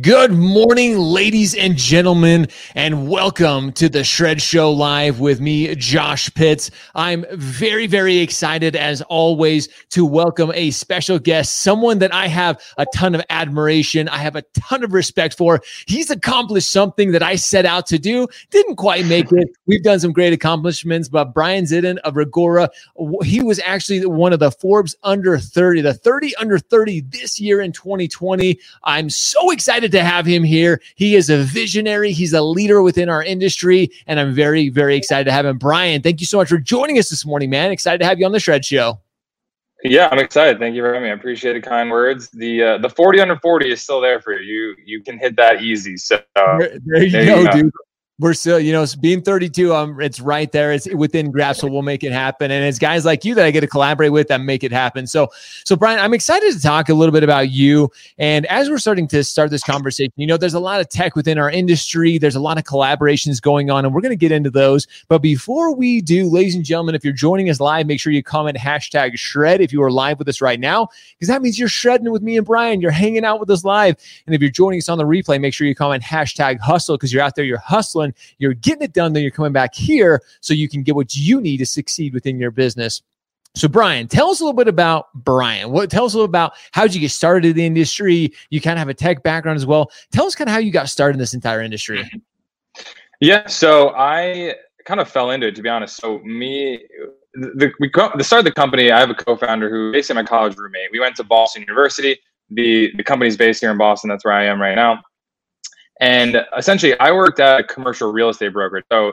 Good morning, ladies and gentlemen, and welcome to the Shred Show Live with me, Josh Pitts. I'm very, very excited, as always, to welcome a special guest, someone that I have a ton of admiration, I have a ton of respect for. He's accomplished something that I set out to do, didn't quite make it. We've done some great accomplishments, but Brian Zitin of Reggora, he was actually one of the Forbes under 30, the 30 under 30 this year in 2020. I'm so excited excited to have him here. He is a visionary, he's a leader within our industry, and I'm very, very excited to have him. Brian, thank you so much for joining us this morning, man. Excited to have you on the Shred Show. Yeah, I'm excited. Thank you for having me. I appreciate the kind words. The uh, the 40 under 40 is still there for you. You you can hit that easy. So uh, there, there, you, there go, you go, dude we're still, you know, being 32, um, it's right there. It's within grasp, so we'll make it happen. And it's guys like you that I get to collaborate with that make it happen. So, so Brian, I'm excited to talk a little bit about you. And as we're starting to start this conversation, you know, there's a lot of tech within our industry. There's a lot of collaborations going on, and we're going to get into those. But before we do, ladies and gentlemen, if you're joining us live, make sure you comment hashtag shred if you are live with us right now, because that means you're shredding with me and Brian. You're hanging out with us live. And if you're joining us on the replay, make sure you comment hashtag hustle because you're out there, you're hustling you're getting it done, then you're coming back here so you can get what you need to succeed within your business. So, Brian, tell us a little bit about Brian. What tell us a little about how did you get started in the industry? You kind of have a tech background as well. Tell us kind of how you got started in this entire industry. Yeah, so I kind of fell into it to be honest. So me, the we the start of the company. I have a co-founder who basically my college roommate. We went to Boston University. The the company's based here in Boston. That's where I am right now. And essentially, I worked at a commercial real estate broker, so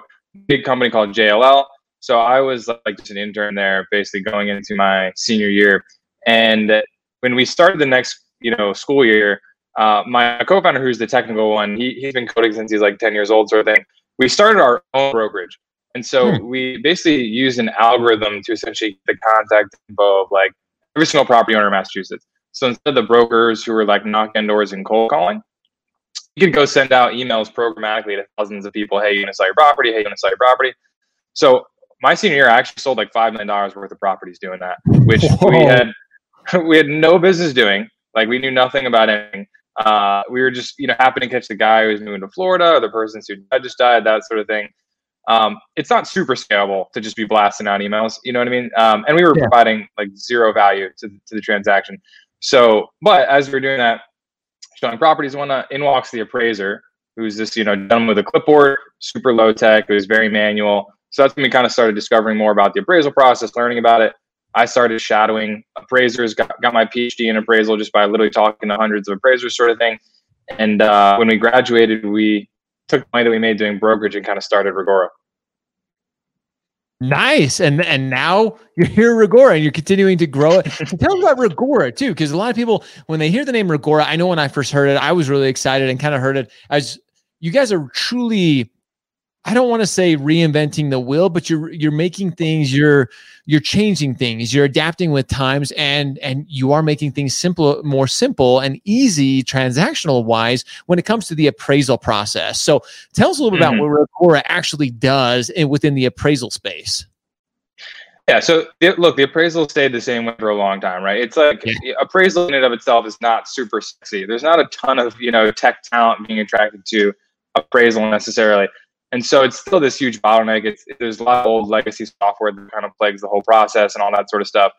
big company called JLL. So I was like just an intern there, basically going into my senior year. And when we started the next, you know, school year, uh, my co-founder, who's the technical one, he, he's been coding since he's like 10 years old, sort of thing. We started our own brokerage. And so hmm. we basically used an algorithm to essentially get the contact info of like every single property owner in Massachusetts. So instead of the brokers who were like knocking doors and cold calling, you could go send out emails programmatically to thousands of people. Hey, you want to sell your property? Hey, you want to sell your property? So my senior year, I actually sold like five million dollars worth of properties doing that, which Whoa. we had we had no business doing. Like we knew nothing about anything. Uh, we were just you know happening to catch the guy who was moving to Florida or the person who just died, that sort of thing. Um, it's not super scalable to just be blasting out emails. You know what I mean? Um, and we were yeah. providing like zero value to, to the transaction. So, but as we were doing that, showing properties. One uh, in walks the appraiser, who's this you know done with a clipboard, super low tech, who's very manual. So that's when we kind of started discovering more about the appraisal process, learning about it. I started shadowing appraisers, got, got my PhD in appraisal just by literally talking to hundreds of appraisers, sort of thing. And uh, when we graduated, we took money that we made doing brokerage and kind of started Reggora. Nice. And and now you're here Reggora and you're continuing to grow it. Tell us about Reggora too, because a lot of people, when they hear the name Reggora, I know when I first heard it, I was really excited and kind of heard it as you guys are truly I don't want to say reinventing the wheel, but you're you're making things, you're you're changing things, you're adapting with times, and and you are making things simple, more simple and easy, transactional wise when it comes to the appraisal process. So tell us a little bit mm-hmm. about what Reggora actually does in, within the appraisal space. Yeah. So it, look, the appraisal stayed the same way for a long time, right? It's like yeah. appraisal in and of itself is not super sexy. There's not a ton of you know tech talent being attracted to appraisal necessarily and so it's still this huge bottleneck. It's, there's a lot of old legacy software that kind of plagues the whole process and all that sort of stuff.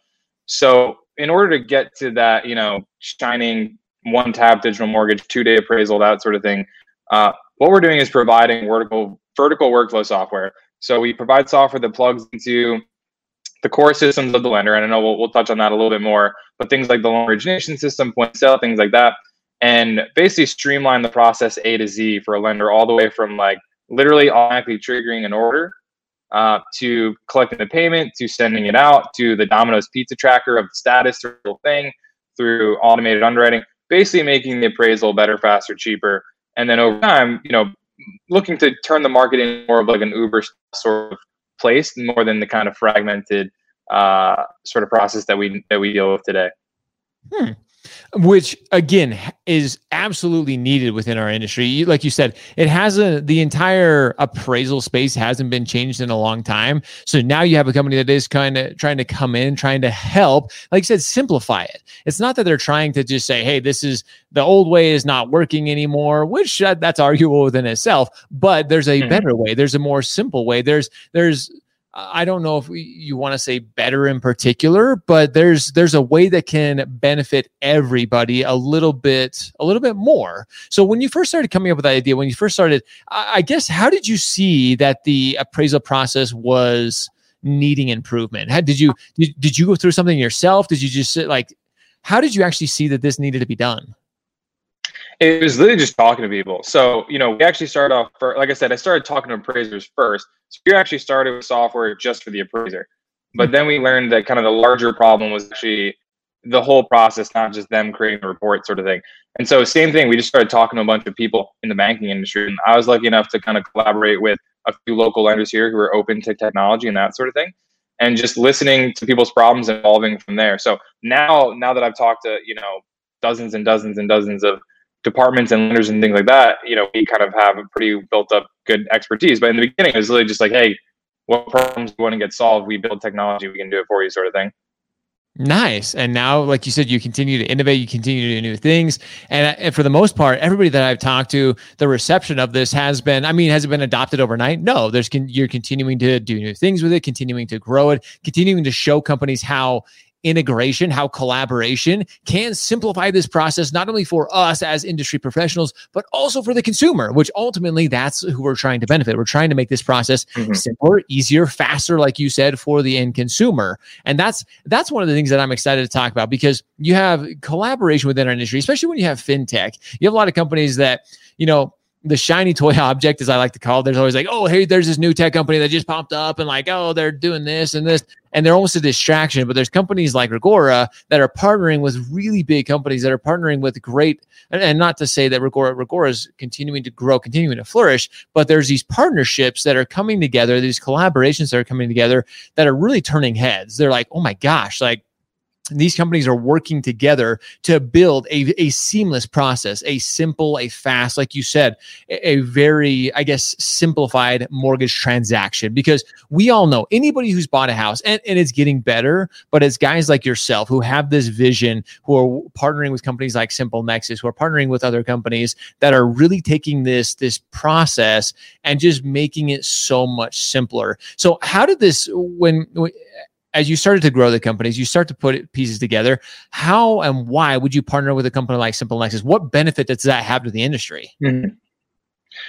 So in order to get to that, you know, shining one tap digital mortgage, two day appraisal, that sort of thing, uh, what we're doing is providing vertical vertical workflow software. So we provide software that plugs into the core systems of the lender, and I know we'll, we'll touch on that a little bit more. But things like the loan origination system, point sale, things like that, and basically streamline the process A to Z for a lender, all the way from like literally automatically triggering an order uh, to collecting the payment to sending it out to the Domino's pizza tracker of the status thing through automated underwriting, basically making the appraisal better, faster, cheaper. And then over time, you know, looking to turn the market in more of like an Uber sort of place more than the kind of fragmented uh, sort of process that we that we deal with today. Hmm. Which again is absolutely needed within our industry. Like you said, it hasn't the entire appraisal space hasn't been changed in a long time. So now you have a company that is kind of trying to come in, trying to help, like you said, simplify it. It's not that they're trying to just say, "Hey, this is the old way is not working anymore," which uh, that's arguable within itself. But there's a mm-hmm. better way. There's a more simple way. There's there's I don't know if we, you want to say better in particular, but there's there's a way that can benefit everybody a little bit a little bit more. So when you first started coming up with that idea, when you first started, I, guess how did you see that the appraisal process was needing improvement? How did you did, did you go through something yourself? Did you just sit like how did you actually see that this needed to be done? It was literally just talking to people. So, you know, we actually started off, for, like I said, I started talking to appraisers first. So we actually started with software just for the appraiser. But then we learned that kind of the larger problem was actually the whole process, not just them creating a report sort of thing. And so, same thing, we just started talking to a bunch of people in the banking industry. And I was lucky enough to kind of collaborate with a few local lenders here who are open to technology and that sort of thing. And just listening to people's problems and evolving from there. So now, now that I've talked to, you know, dozens and dozens and dozens of departments and lenders and things like that, you know, we kind of have a pretty built up good expertise. But in the beginning, it was really just like, hey, what problems do want to get solved? We build technology, we can do it for you, sort of thing. Nice. And now, like you said, you continue to innovate, you continue to do new things. And, uh, and, for the most part, everybody that I've talked to, the reception of this has been, I mean, has it been adopted overnight? No, there's, con- you're continuing to do new things with it, continuing to grow it, continuing to show companies how integration, how collaboration can simplify this process, not only for us as industry professionals, but also for the consumer, which ultimately that's who we're trying to benefit. We're trying to make this process mm-hmm. simpler, easier, faster, like you said, for the end consumer. And that's that's one of the things that I'm excited to talk about because you have collaboration within our industry, especially when you have fintech. You have a lot of companies that, you know, the shiny toy object, as I like to call it, there's always like, oh, hey, there's this new tech company that just popped up and like, oh, they're doing this and this. And they're almost a distraction. But there's companies like Reggora that are partnering with really big companies that are partnering with great, and, and not to say that Reggora, Reggora is continuing to grow, continuing to flourish, but there's these partnerships that are coming together, these collaborations that are coming together that are really turning heads. They're like, oh my gosh, like these companies are working together to build a, a seamless process, a simple, a fast, like you said, a, a, very, I guess, simplified mortgage transaction. Because we all know anybody who's bought a house and, and it's getting better, but it's guys like yourself who have this vision, who are partnering with companies like Simple Nexus, who are partnering with other companies that are really taking this, this process and just making it so much simpler. So how did this when, when as you started to grow the companies, you start to put pieces together. How and why would you partner with a company like Simple Nexus? What benefit does that have to the industry? Mm-hmm.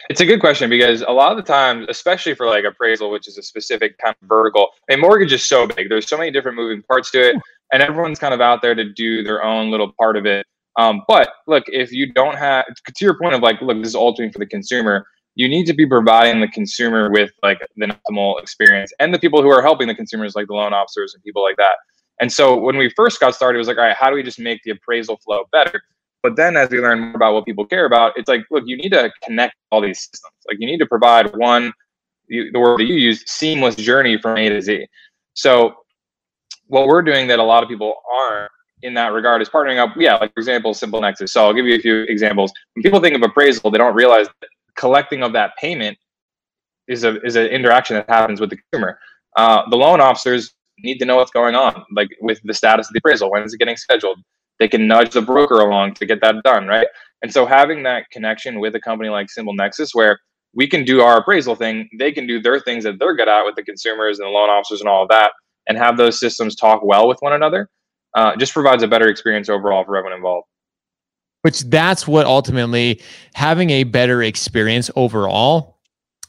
It's a good question because a lot of the times, especially for like appraisal, which is a specific kind of vertical, I mean, mortgage is so big. There's so many different moving parts to it, and everyone's kind of out there to do their own little part of it. Um, but look, if you don't have, to your point of like, look, this is ultimately for the consumer you need to be providing the consumer with like the optimal experience and the people who are helping the consumers like the loan officers and people like that. And so when we first got started it was like all right how do we just make the appraisal flow better? But then as we learn more about what people care about it's like look you need to connect all these systems. Like you need to provide one the word that you use seamless journey from a to z. So what we're doing that a lot of people aren't in that regard is partnering up yeah like for example simple nexus so i'll give you a few examples. When people think of appraisal they don't realize that collecting of that payment is a is an interaction that happens with the consumer. Uh, the loan officers need to know what's going on, like with the status of the appraisal. When is it getting scheduled? They can nudge the broker along to get that done, right? And so having that connection with a company like Simple Nexus, where we can do our appraisal thing, they can do their things that they're good at with the consumers and the loan officers and all of that, and have those systems talk well with one another, uh, just provides a better experience overall for everyone involved which that's what ultimately having a better experience overall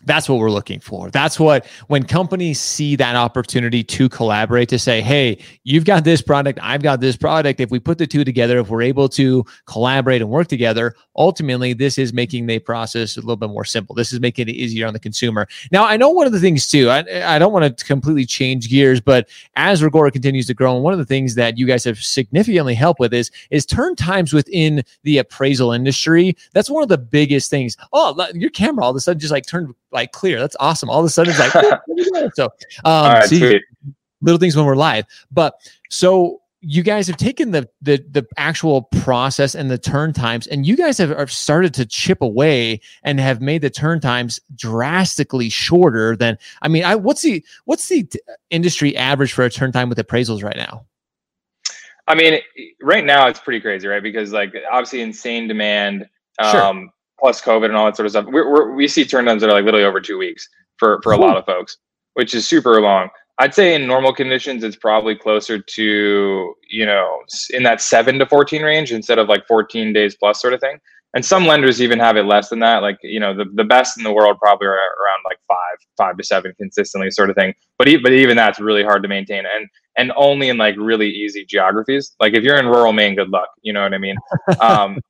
that's what we're looking for. That's what when companies see that opportunity to collaborate to say, "Hey, you've got this product, I've got this product. If we put the two together, if we're able to collaborate and work together, ultimately this is making the process a little bit more simple. This is making it easier on the consumer." Now, I know one of the things too. I, I don't want to completely change gears, but as Reggora continues to grow, and one of the things that you guys have significantly helped with is is turn times within the appraisal industry. That's one of the biggest things. Oh, your camera all of a sudden just like turned like clear. That's awesome. All of a sudden it's like so um right, see, little things when we're live. But so you guys have taken the the the actual process and the turn times and you guys have, have started to chip away and have made the turn times drastically shorter than i mean i what's the what's the industry average for a turn time with appraisals right now i mean right now it's pretty crazy right because like obviously insane demand um sure. Plus covid and all that sort of stuff we're, we're, we see turn times that are like literally over two weeks for for a lot of folks which is super long I'd say in normal conditions, it's probably closer to, you know, in that seven to 14 range instead of like 14 days plus sort of thing. And some lenders even have it less than that. Like, you know, the, the best in the world probably are around like five, five to seven consistently sort of thing. But, e- but even that's really hard to maintain. And, and only in like really easy geographies. Like if you're in rural Maine, good luck. You know what I mean? um,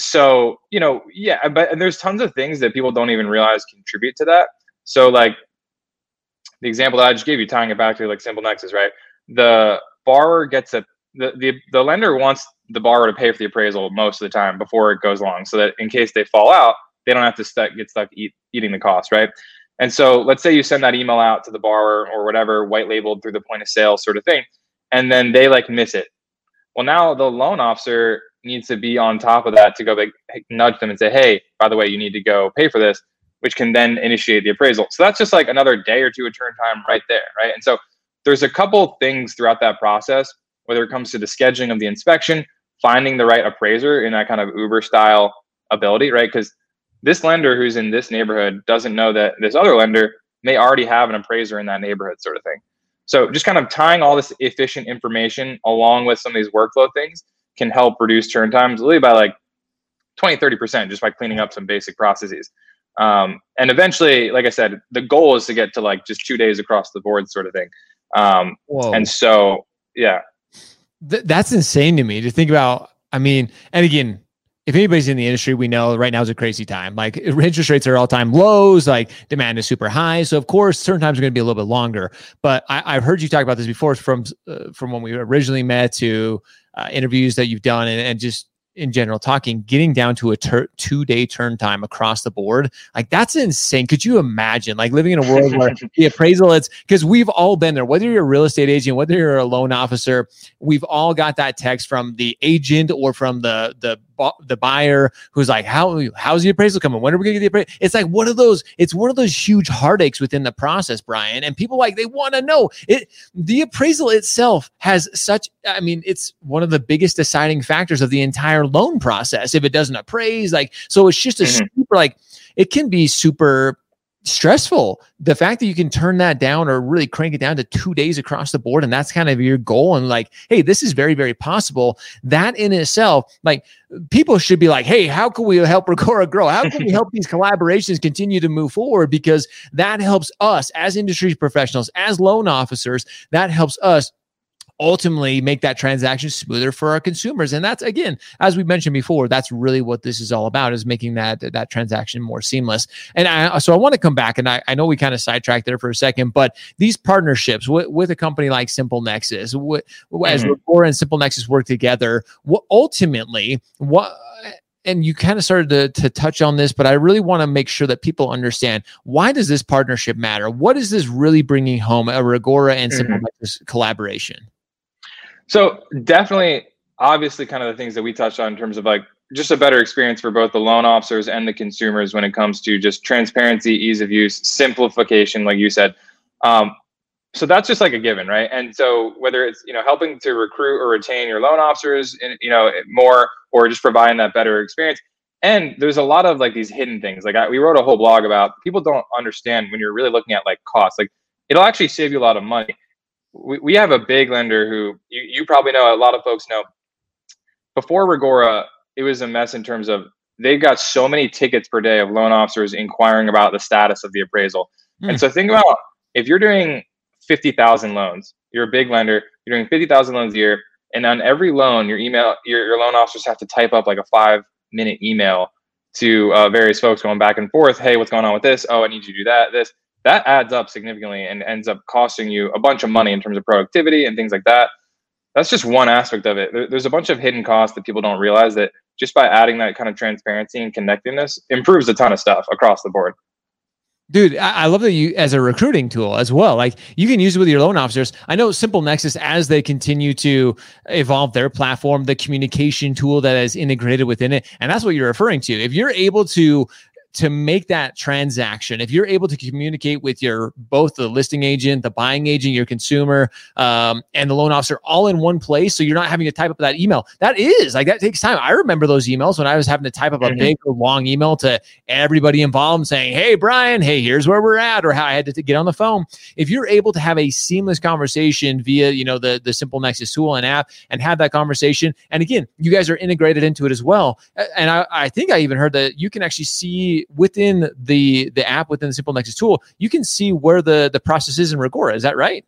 so, you know, yeah, but and there's tons of things that people don't even realize contribute to that. So like the example that I just gave you, tying it back to like Simple Nexus, right? The borrower gets a the, the the lender wants the borrower to pay for the appraisal most of the time before it goes along, so that in case they fall out, they don't have to st- get stuck eat, eating the cost, right? And so let's say you send that email out to the borrower or whatever, white labeled through the point of sale sort of thing, and then they like miss it. Well, now the loan officer needs to be on top of that to go like nudge them and say, hey, by the way, you need to go pay for this which can then initiate the appraisal. So that's just like another day or two of turn time right there, right? And so there's a couple things throughout that process, whether it comes to the scheduling of the inspection, finding the right appraiser in that kind of Uber style ability, right? Because this lender who's in this neighborhood doesn't know that this other lender may already have an appraiser in that neighborhood, sort of thing. So just kind of tying all this efficient information along with some of these workflow things can help reduce turn times really by like 20, 30% just by cleaning up some basic processes. Um, and eventually, like I said, the goal is to get to like just two days across the board sort of thing. Um, and so, yeah. Th- that's insane to me to think about. I mean, and again, if anybody's in the industry, we know right now is a crazy time. Like interest rates are all time lows, like demand is super high. So of course, certain times are going to be a little bit longer. But I, have heard you talk about this before, from uh, from when we originally met to uh, interviews that you've done, and, and just in general talking, getting down to a ter- two day turn time across the board, like that's insane. Could you imagine like living in a world where the appraisal, it's because we've all been there, whether you're a real estate agent, whether you're a loan officer, we've all got that text from the agent or from the, the the buyer who's like, how how's the appraisal coming? When are we gonna get the appraisal? It's like one of those, it's one of those huge heartaches within the process, Brian. And people like they want to know it. The appraisal itself has such, I mean, it's one of the biggest deciding factors of the entire loan process. If it doesn't appraise, like, so it's just a mm-hmm. super like it can be super stressful. The fact that you can turn that down or really crank it down to two days across the board, and that's kind of your goal, and like, hey, this is very, very possible. That in itself, like, people should be like, hey, how can we help Reggora grow? How can we help these collaborations continue to move forward? Because that helps us as industry professionals, as loan officers, that helps us ultimately make that transaction smoother for our consumers and that's again as we mentioned before that's really what this is all about is making that that transaction more seamless and I, so i want to come back and I, I know we kind of sidetracked there for a second but these partnerships with, with a company like simple nexus what, mm-hmm. as Reggora and simple nexus work together what ultimately what and you kind of started to, to touch on this, but I really want to make sure that people understand why does this partnership matter? What is this really bringing home a Reggora and Simple mm-hmm. Nexus collaboration? So definitely, obviously, kind of the things that we touched on in terms of like just a better experience for both the loan officers and the consumers when it comes to just transparency, ease of use, simplification, like you said. Um, so that's just like a given, right? And so whether it's you know helping to recruit or retain your loan officers, you know more, or just providing that better experience. And there's a lot of like these hidden things. Like I, we wrote a whole blog about people don't understand when you're really looking at like costs. Like it'll actually save you a lot of money we, we have a big lender who you, you probably know, a lot of folks know. Before Reggora, it was a mess in terms of they've got so many tickets per day of loan officers inquiring about the status of the appraisal. Mm. And so think about if you're doing 50,000 loans, you're a big lender, you're doing 50,000 loans a year, and on every loan, your email, your, your loan officers have to type up like a five minute email to uh, various folks going back and forth. Hey, what's going on with this? Oh, I need you to do that. This that adds up significantly and ends up costing you a bunch of money in terms of productivity and things like that. That's just one aspect of it. there's a bunch of hidden costs that people don't realize that just by adding that kind of transparency and connectedness improves a ton of stuff across the board. Dude, I, love that you as a recruiting tool as well. Like you can use it with your loan officers. I know Simple Nexus as they continue to evolve their platform, the communication tool that is integrated within it, and that's what you're referring to. If you're able to to make that transaction if you're able to communicate with your both the listing agent the buying agent your consumer um, and the loan officer all in one place so you're not having to type up that email that is like that takes time i remember those emails when i was having to type up a mm-hmm. big long email to everybody involved saying hey brian hey here's where we're at or how i had to, to get on the phone if you're able to have a seamless conversation via you know the the simple nexus tool and app and have that conversation and again you guys are integrated into it as well and i, I think i even heard that you can actually see within the the app within the Simple Nexus tool, you can see where the the process is in Reggora. Is that right?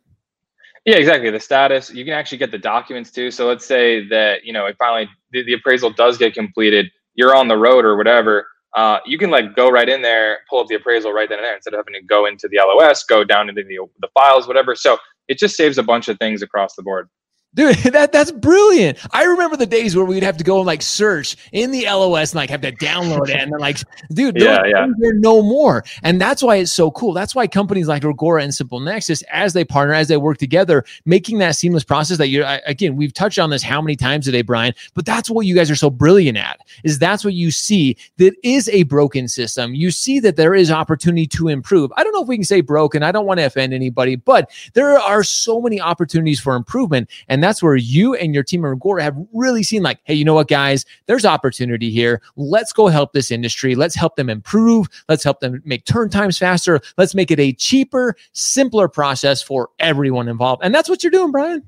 Yeah, exactly. The status. You can actually get the documents too. So let's say that you know it finally the, the appraisal does get completed. You're on the road or whatever. Uh, you can like go right in there, pull up the appraisal right then and there instead of having to go into the LOS, go down into the the files, whatever. So it just saves a bunch of things across the board. Dude, that that's brilliant. I remember the days where we'd have to go and like search in the LOS and like have to download it and then like, dude, yeah, yeah. no more. And that's why it's so cool. That's why companies like Reggora and Simple Nexus, as they partner, as they work together, making that seamless process that you again, we've touched on this how many times today, Brian, but that's what you guys are so brilliant at. Is that's what you see that is a broken system. You see that there is opportunity to improve. I don't know if we can say broken. I don't want to offend anybody, but there are so many opportunities for improvement. And that's where you and your team at Reggora have really seen like, hey, you know what, guys, there's opportunity here. Let's go help this industry. Let's help them improve. Let's help them make turn times faster. Let's make it a cheaper, simpler process for everyone involved. And that's what you're doing, Brian.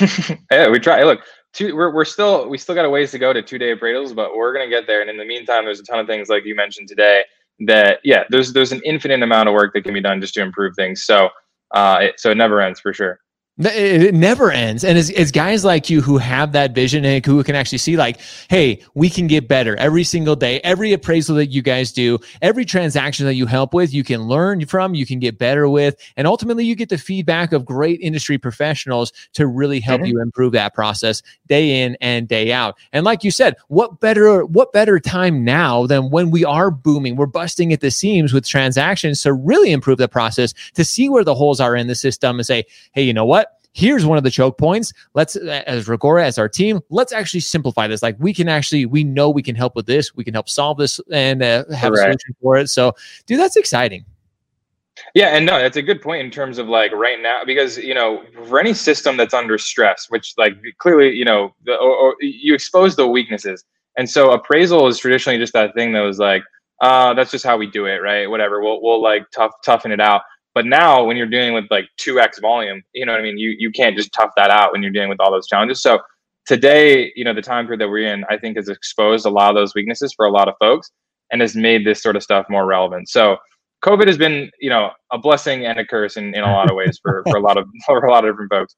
yeah, we try. Look, two, we're, we're still we still got a ways to go to two day appraisals, but we're gonna get there. And in the meantime, there's a ton of things like you mentioned today that yeah, there's there's an infinite amount of work that can be done just to improve things. So uh, it, so it never ends for sure. It never ends. And it's, it's guys like you who have that vision and who can actually see, like, hey, we can get better every single day. Every appraisal that you guys do, every transaction that you help with, you can learn from, you can get better with. And ultimately, you get the feedback of great industry professionals to really help mm-hmm. you improve that process day in and day out. And like you said, what better, what better time now than when we are booming? We're busting at the seams with transactions to really improve the process, to see where the holes are in the system and say, hey, you know what? Here's one of the choke points. Let's, as Reggora, as our team, let's actually simplify this. Like we can actually, we know we can help with this. We can help solve this and uh, have Correct. a solution for it. So, dude, that's exciting. Yeah, and no, that's a good point in terms of like right now because you know for any system that's under stress, which like clearly you know the, or, or you expose the weaknesses, and so appraisal is traditionally just that thing that was like, uh, that's just how we do it, right? Whatever, we'll we'll like tough toughen it out. But now when you're dealing with like 2x volume, you know what I mean? You you can't just tough that out when you're dealing with all those challenges. So today, you know, the time period that we're in, I think has exposed a lot of those weaknesses for a lot of folks and has made this sort of stuff more relevant. So COVID has been, you know, a blessing and a curse in, in a lot of ways for, for a lot of for a lot of different folks.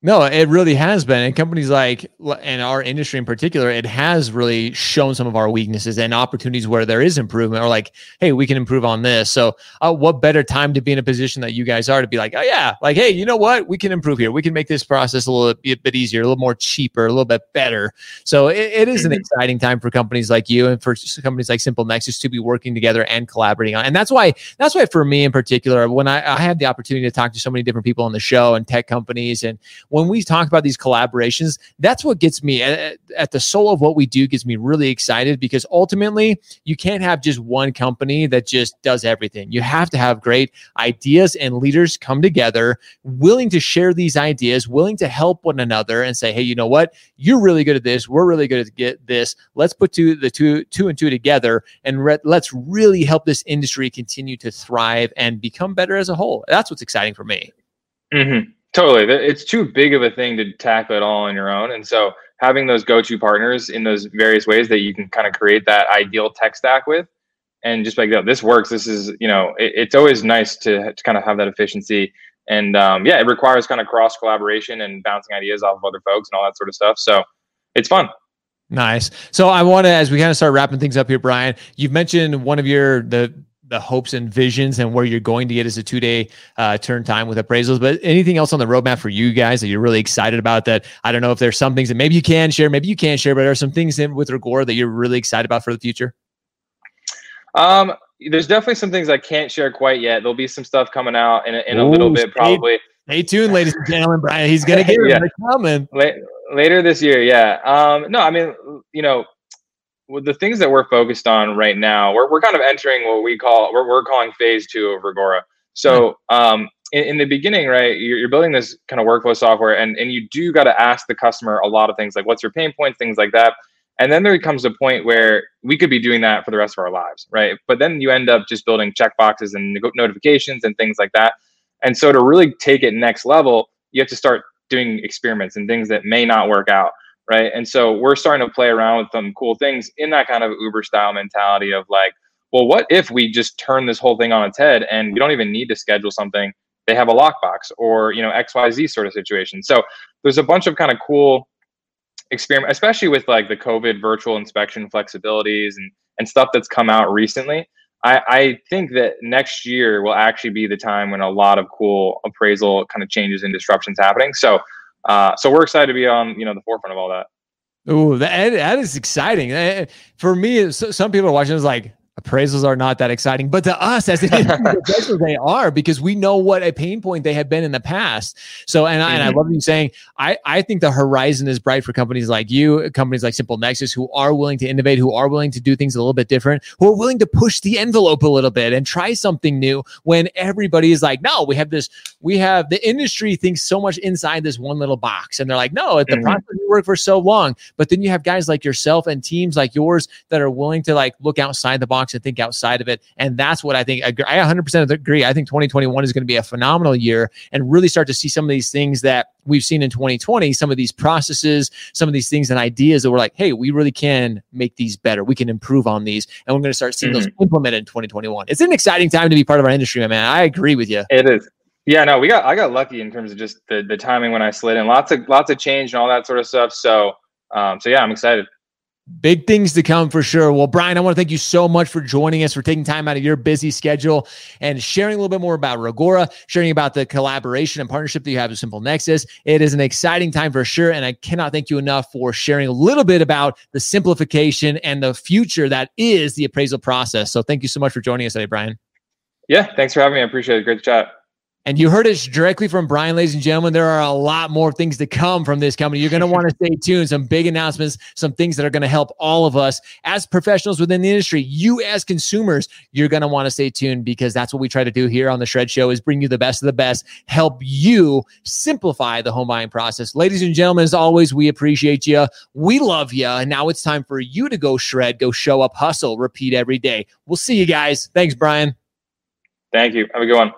No, it really has been. And companies like, and our industry in particular, it has really shown some of our weaknesses and opportunities where there is improvement or like, hey, we can improve on this. So, uh, what better time to be in a position that you guys are to be like, oh, yeah, like, hey, you know what? We can improve here. We can make this process a little bit, bit easier, a little more cheaper, a little bit better. So, it, it is an mm-hmm. exciting time for companies like you and for companies like Simple Nexus to be working together and collaborating on. And that's why, that's why for me in particular, when I, I had the opportunity to talk to so many different people on the show and tech companies and when we talk about these collaborations, that's what gets me at, at, the soul of what we do, gets me really excited because ultimately you can't have just one company that just does everything. You have to have great ideas and leaders come together, willing to share these ideas, willing to help one another and say, hey, you know what? You're really good at this. We're really good at get this. Let's put two, the two, two and two together and re- let's really help this industry continue to thrive and become better as a whole. That's what's exciting for me. Mm-hmm. Totally. It's too big of a thing to tackle it all on your own. And so having those go-to partners in those various ways that you can kind of create that ideal tech stack with and just like, this works. This is, you know, it, it's always nice to, to kind of have that efficiency. And um, yeah, it requires kind of cross collaboration and bouncing ideas off of other folks and all that sort of stuff. So it's fun. Nice. So I want to, as we kind of start wrapping things up here, Brian, you've mentioned one of your the the hopes and visions and where you're going to get as a two day uh, turn time with appraisals. But anything else on the roadmap for you guys that you're really excited about? That I don't know if there's some things that maybe you can share, maybe you can't share, but are some things in with Reggora that you're really excited about for the future? Um, there's definitely some things I can't share quite yet. There'll be some stuff coming out in a, in a Ooh, little bit, probably. Stay tuned, ladies and gentlemen. Brian, he's gonna get yeah. coming later this year. Yeah. Um, no, I mean, you know, the things that we're focused on right now, we're we're kind of entering what we call we're we're calling phase two of Reggora. So, um, in, in, the beginning, right, you're, you're building this kind of workflow software, and and you do got to ask the customer a lot of things like what's your pain points, things like that. And then there comes a point where we could be doing that for the rest of our lives, right? But then you end up just building checkboxes and notifications and things like that. And so to really take it next level, you have to start doing experiments and things that may not work out, right? And so we're starting to play around with some cool things in that kind of Uber style mentality of like, well, what if we just turn this whole thing on its head and we don't even need to schedule something? They have a lockbox or you know XYZ sort of situation. So there's a bunch of kind of cool experiment, especially with like the COVID virtual inspection flexibilities and and stuff that's come out recently. I, I think that next year will actually be the time when a lot of cool appraisal kind of changes and disruptions happening. So, uh, so we're excited to be on you know the forefront of all that. Oh, that that is exciting. Eh, for me, some people are watching is like, appraisals are not that exciting, but to us as investors, they are because we know what a pain point they have been in the past. So, and I, and I mm-hmm. love you saying, I, I think the horizon is bright for companies like you, companies like Simple Nexus, who are willing to innovate, who are willing to do things a little bit different, who are willing to push the envelope a little bit and try something new when everybody is like, no, we have this, we have the industry thinks so much inside this one little box. And they're like, no, it's the mm-hmm. process worked for so long. But then you have guys like yourself and teams like yours that are willing to like look outside the box box and think outside of it. And that's what I think. I 100% agree. I think 2021 is going to be a phenomenal year and really start to see some of these things that we've seen in 2020, some of these processes, some of these things and ideas that we're like, hey, we really can make these better. We can improve on these. And we're going to start seeing mm-hmm. those implemented in 2021. It's an exciting time to be part of our industry, man. I agree with you. It is. Yeah, no, we got I got lucky in terms of just the, the timing when I slid in. Lots of lots of change and all that sort of stuff. So um, so yeah, I'm excited. Big things to come for sure. Well, Brian, I want to thank you so much for joining us, for taking time out of your busy schedule and sharing a little bit more about Reggora, sharing about the collaboration and partnership that you have with Simple Nexus. It is an exciting time for sure. And I cannot thank you enough for sharing a little bit about the simplification and the future that is the appraisal process. So thank you so much for joining us today, Brian. Yeah, thanks for having me. I appreciate it. Great chat. And you heard it directly from Brian, ladies and gentlemen. There are a lot more things to come from this company. You're going to want to stay tuned. Some big announcements, some things that are going to help all of us as professionals within the industry. You as consumers, you're going to want to stay tuned because that's what we try to do here on the Shred Show is bring you the best of the best, help you simplify the home buying process. Ladies and gentlemen, as always, we appreciate you. We love you. And now it's time for you to go shred, go show up, hustle, repeat every day. We'll see you guys. Thanks, Brian. Thank you. Have a good one.